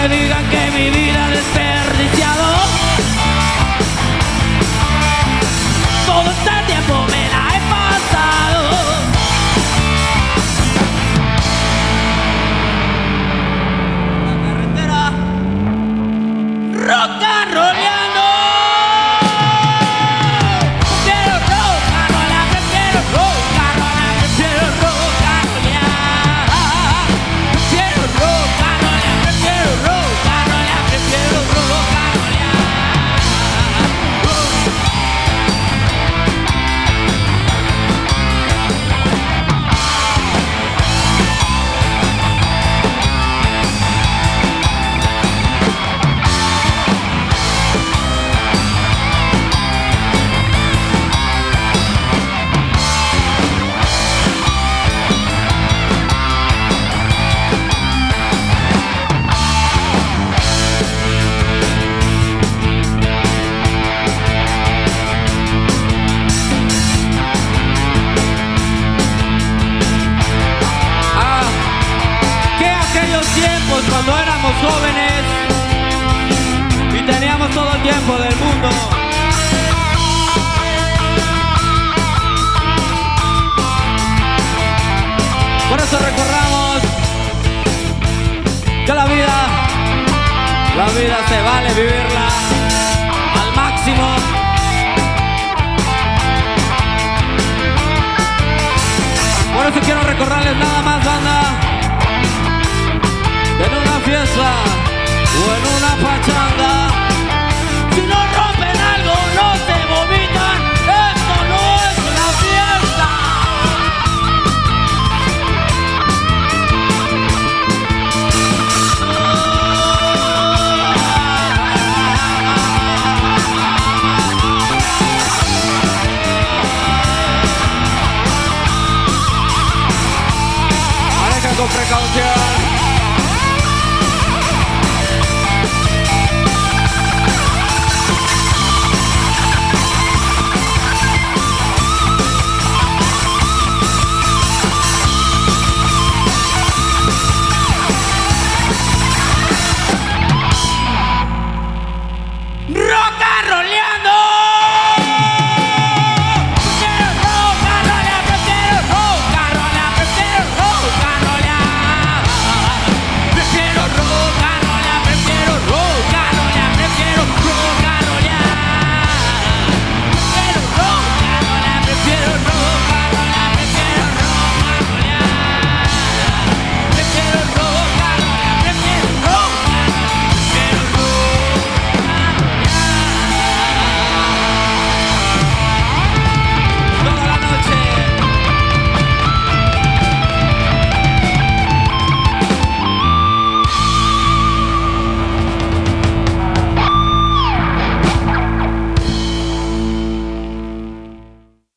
me digan que mi vida despega jóvenes y teníamos todo el tiempo del mundo. Por eso recordamos que la vida, la vida se vale vivir. 我说：“我弄个巴掌的。”